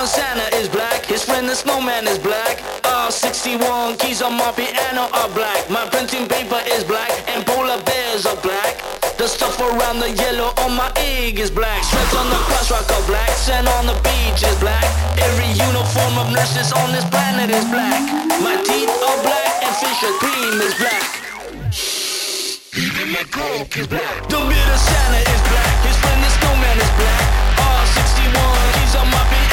little Santa is black. His friend the snowman is black. All 61 keys on my piano are black. My printing paper is black and polar bears are black. The stuff around the yellow on my egg is black. Stripes on the crossrock are black. Sand on the beach is black. Every uniform of nurses on this planet is black. My teeth are black and Fisher cream is black. Even my coke is black. The bitter Santa is black. His friend the snowman is black. All 61 keys on my.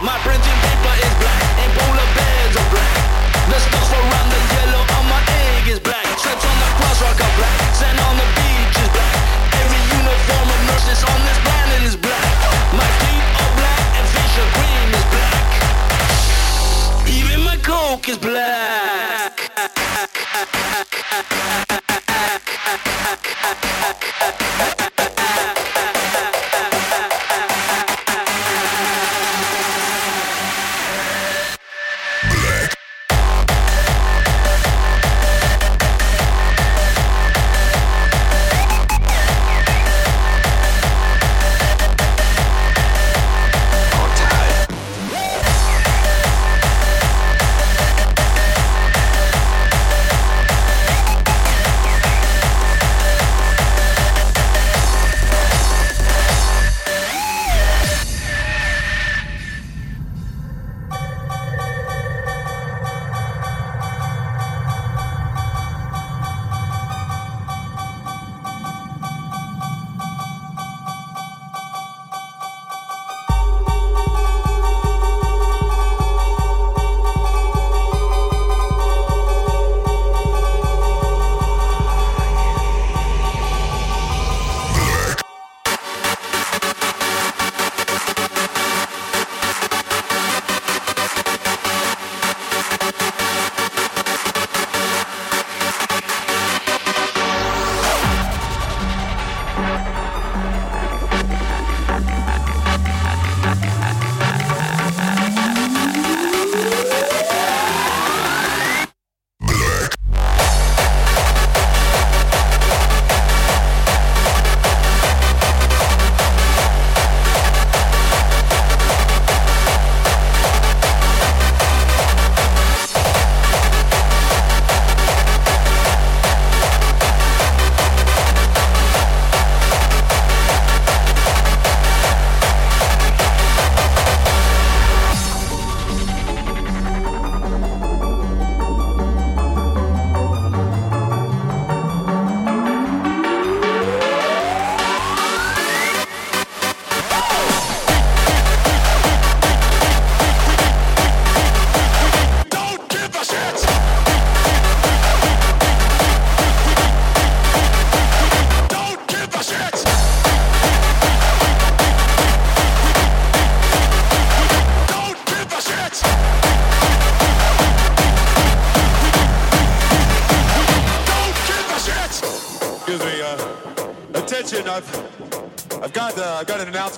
My printing paper is black and polar bears are black. The stuff around the yellow on my egg is black. Stripes on the crossrock are black. Sand on the beach is black. Every uniform of nurses on this planet is black. My teeth are black and Fisher cream is black. Even my coke is black.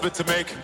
Announcement to make.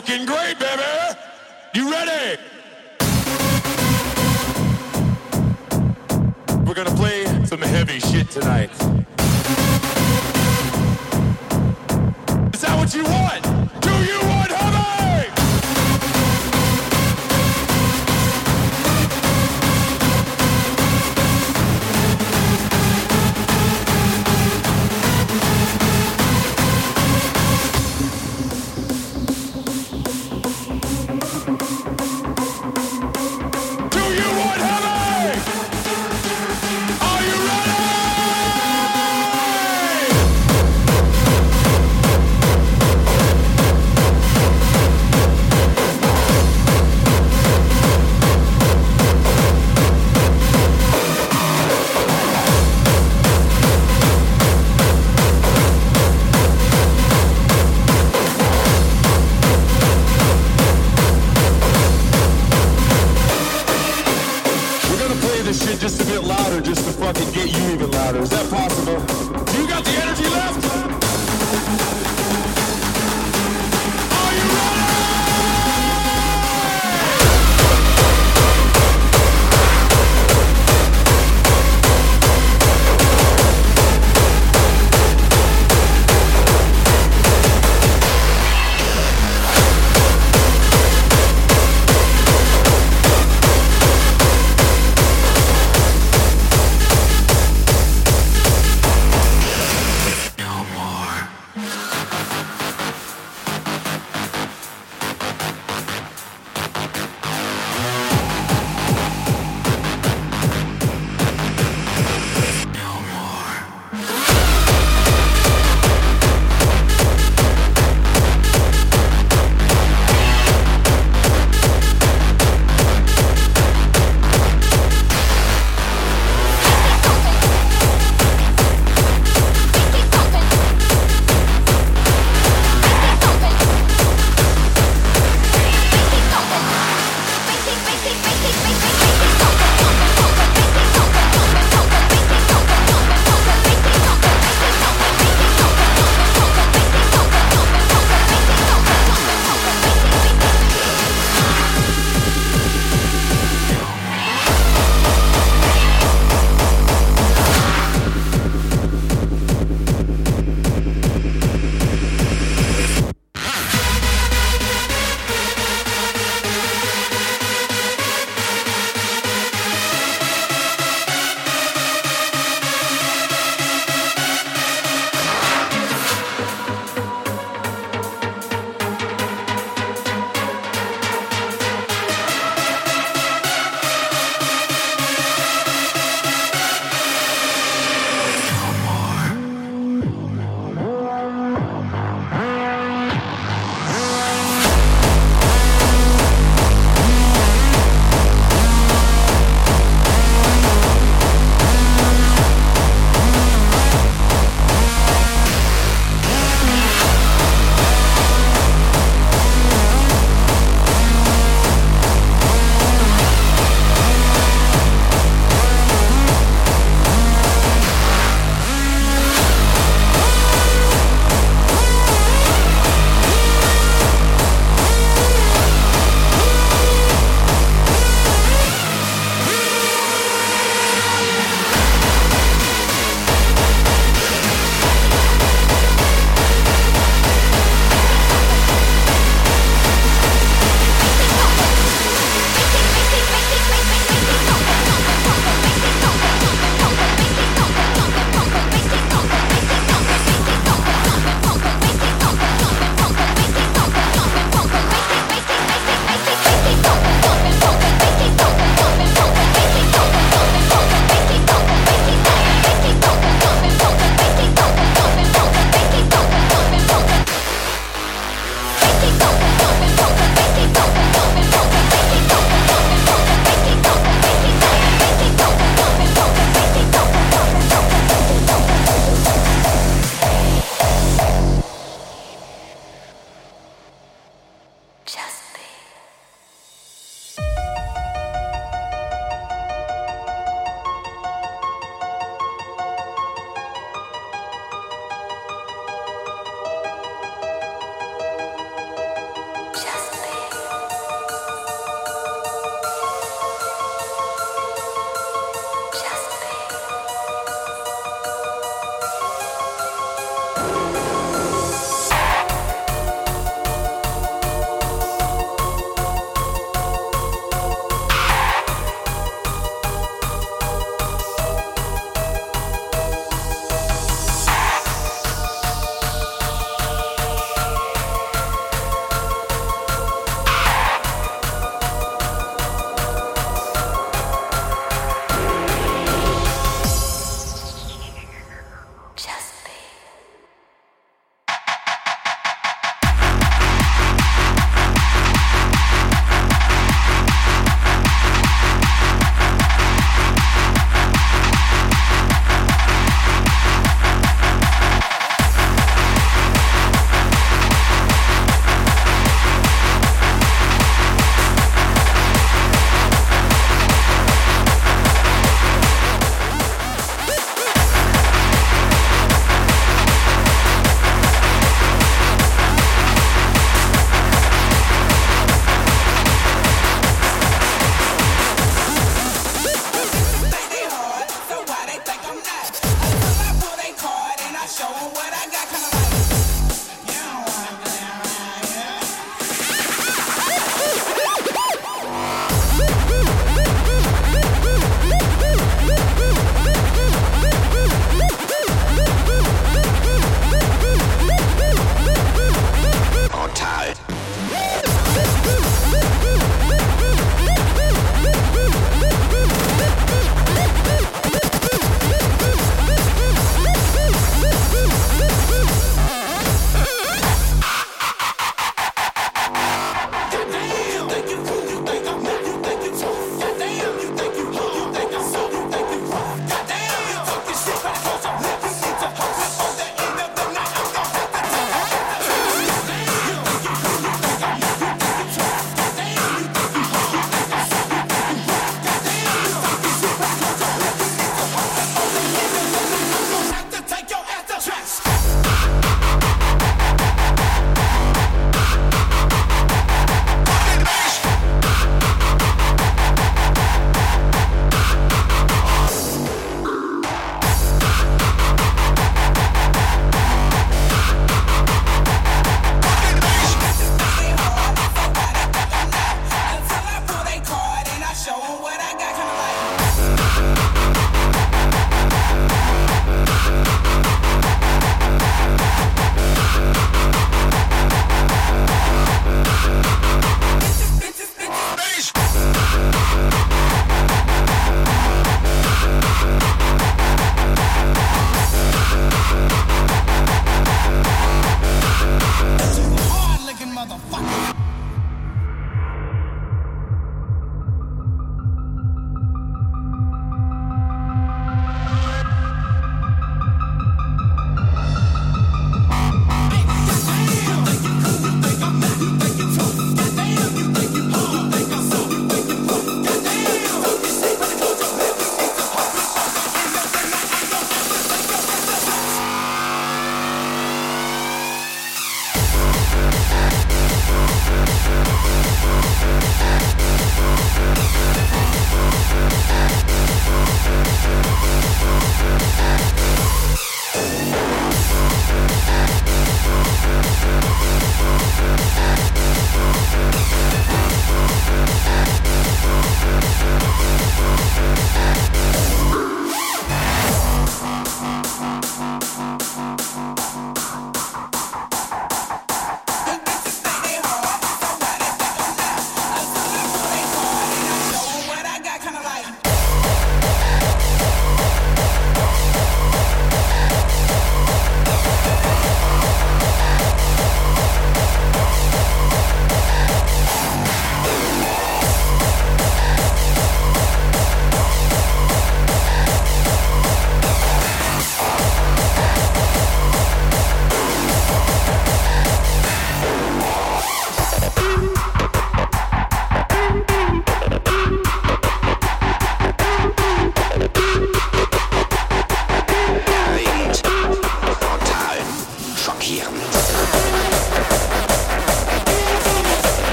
Fucking great, baby.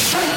Shoot!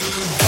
do.